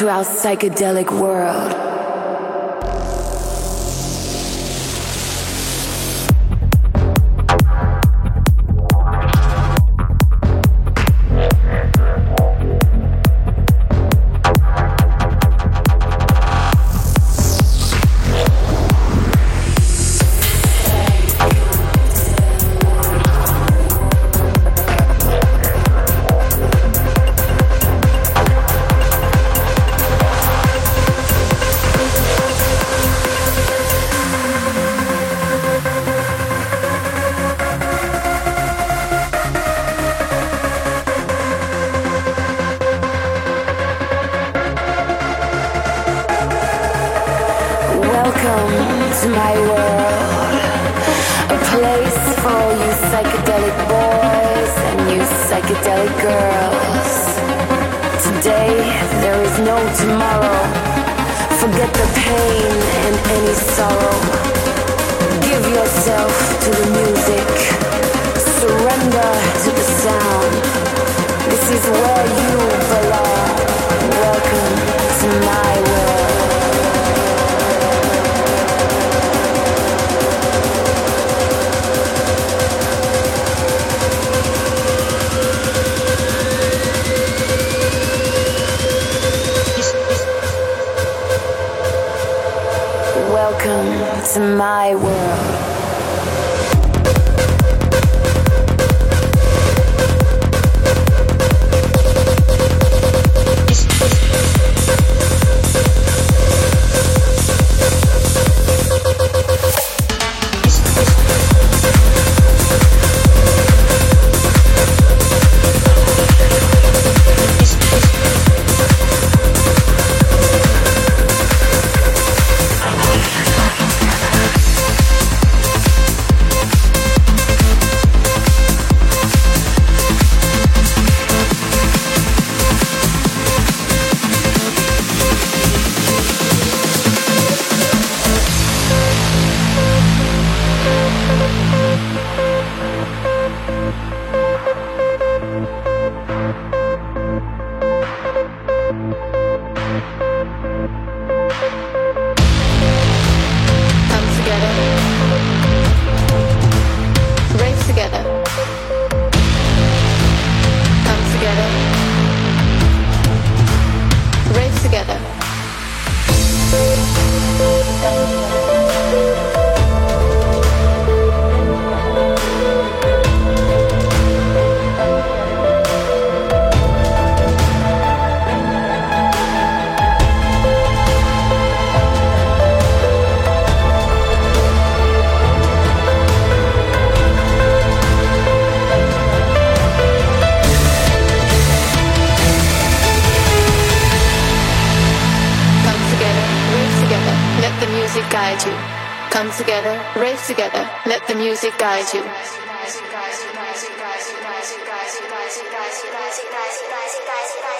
To our psychedelic world. my world. 期待，期待，期待，期待，期待。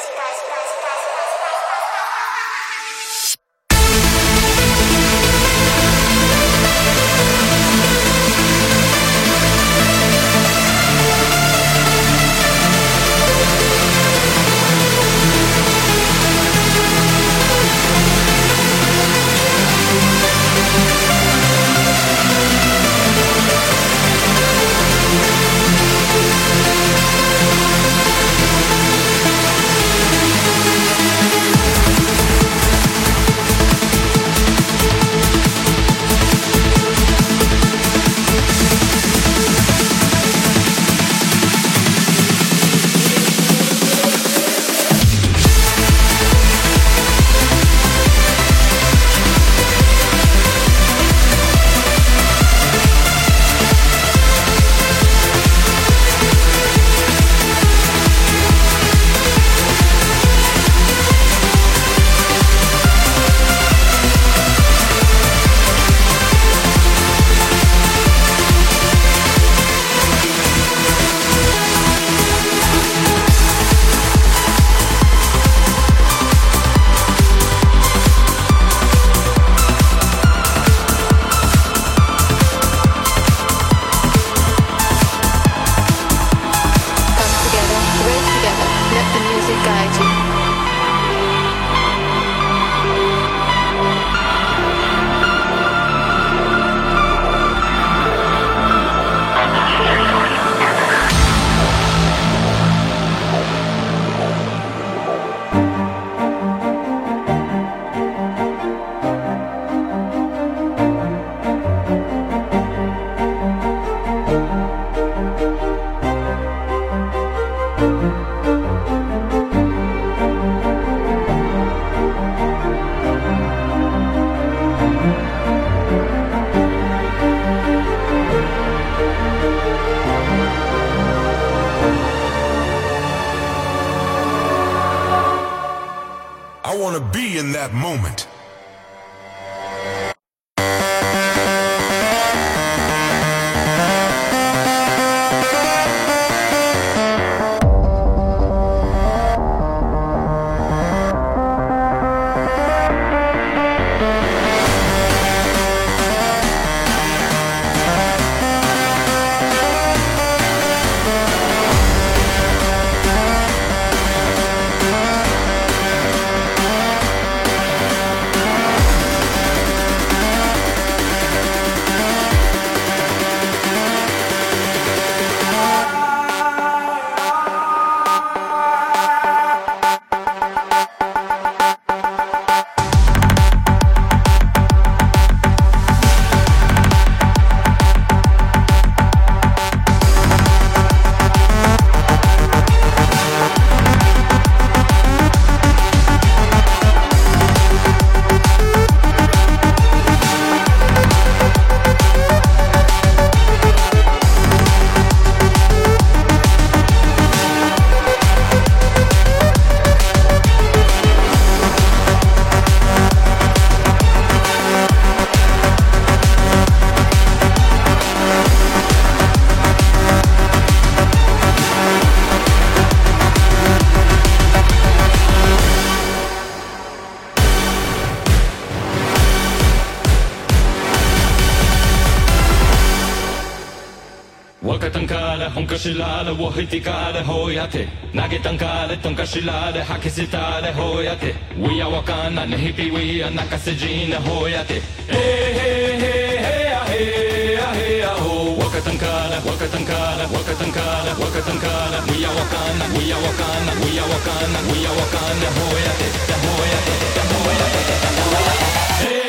しられを引きかれほやて投げたんかれとんかしられ吐き捨てたれほやて We are わかんなねひぴ We are 泣かせじなほやてへへへへへへへほわかたんからわかたんからわかたんからわかたんから We are わかんな We are わかんな We are わかんな We are わかんなほやてだほやてだほやてだほやてへ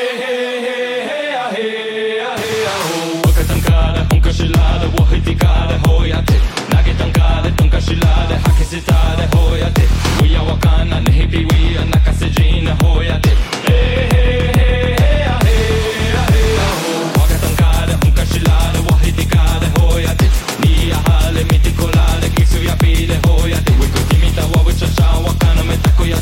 tare, hoiate Nage tankare, tunka shilare, hake sitare, hoiate Uia wakana, nehi piwia, nakasejina, hoiate Hey, hey, hey, hey, hey, hey, ho Waka tankare, te, shilare, wahitikare, hoiate Nia hale, mitikolare, kisu ya wakana, metako ya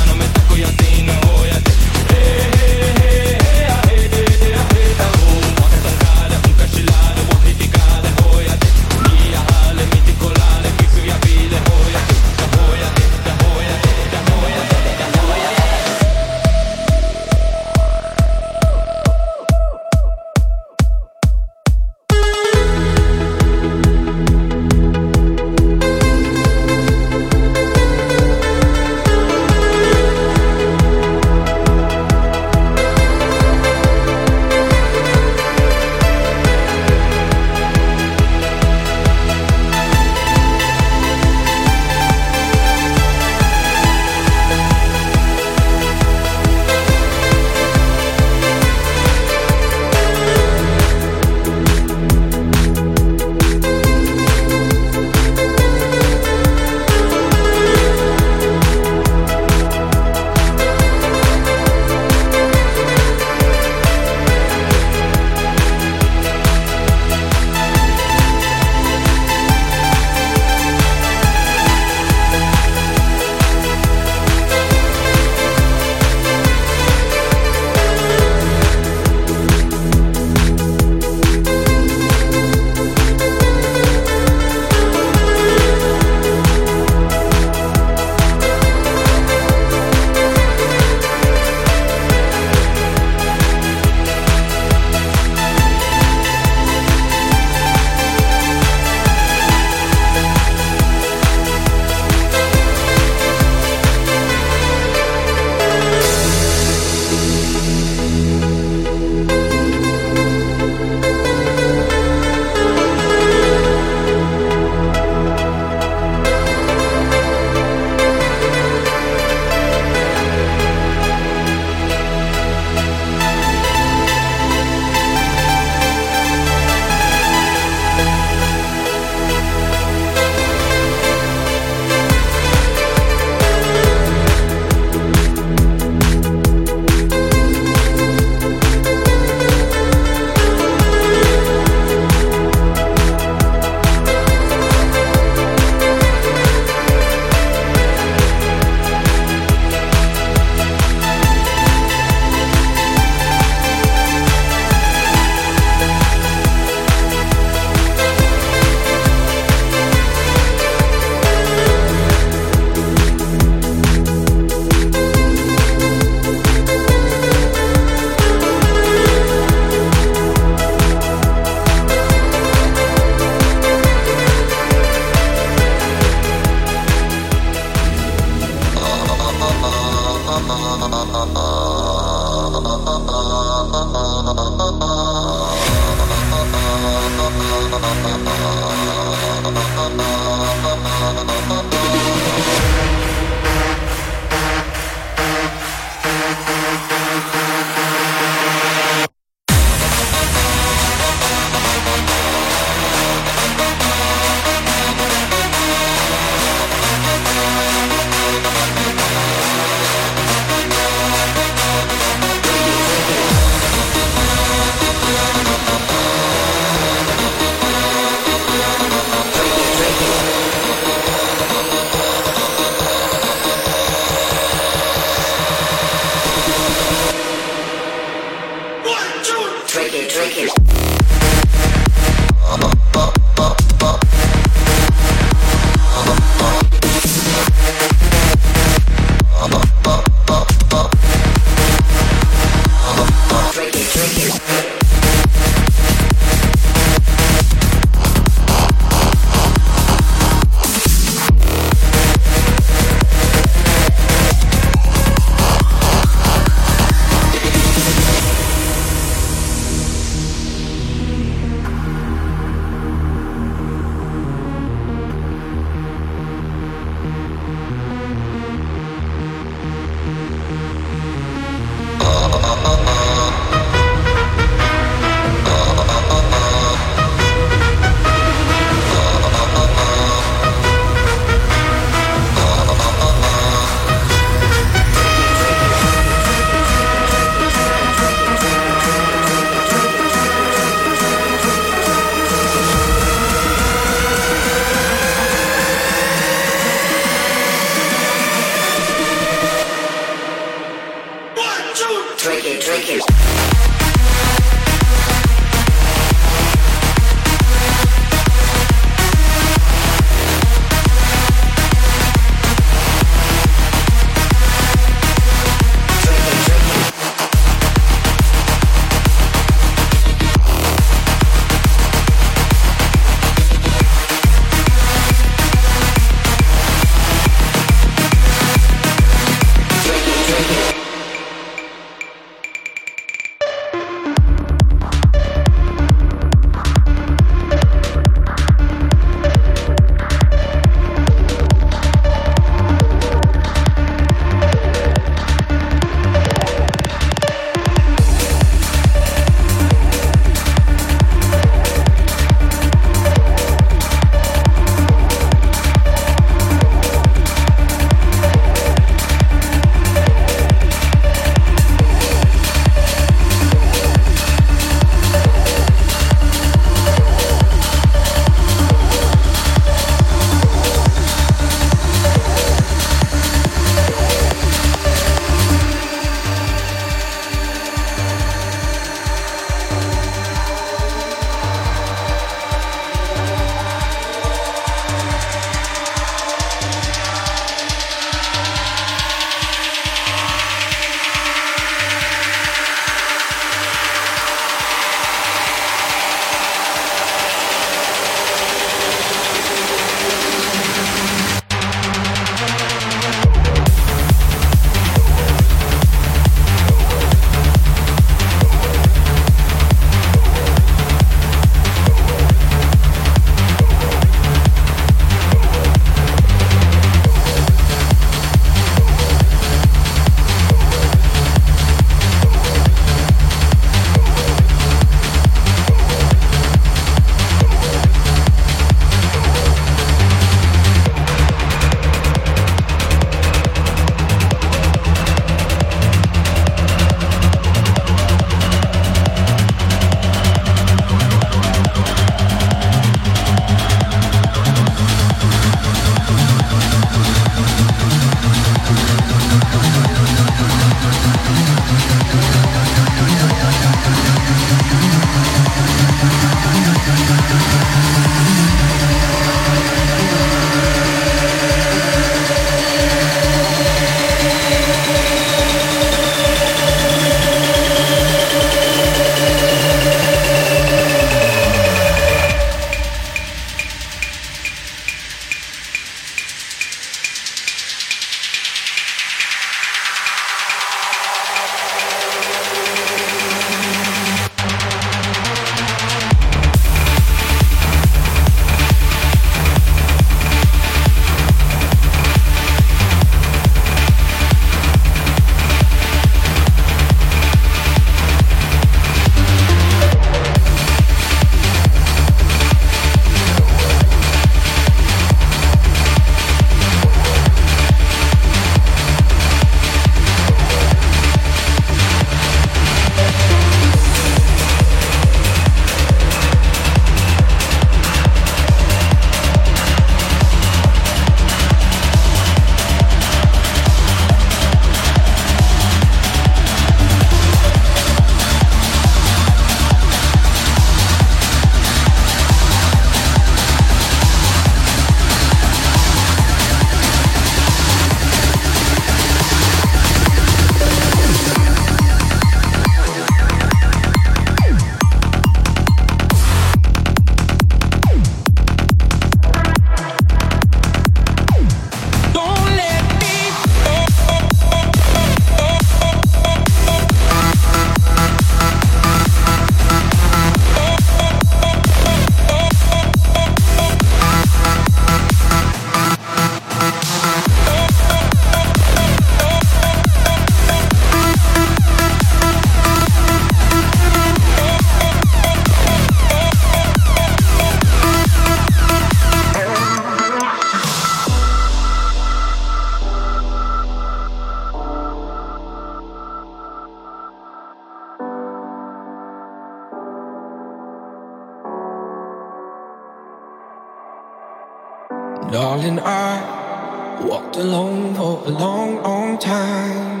Darling, I walked alone for a long, long time.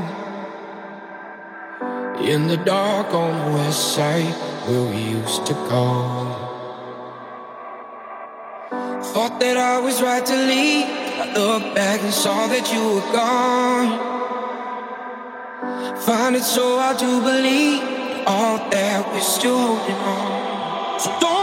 In the dark on the west side where we used to go. Thought that I was right to leave. I looked back and saw that you were gone. Find it so hard to believe all that we're still holding on. So don't.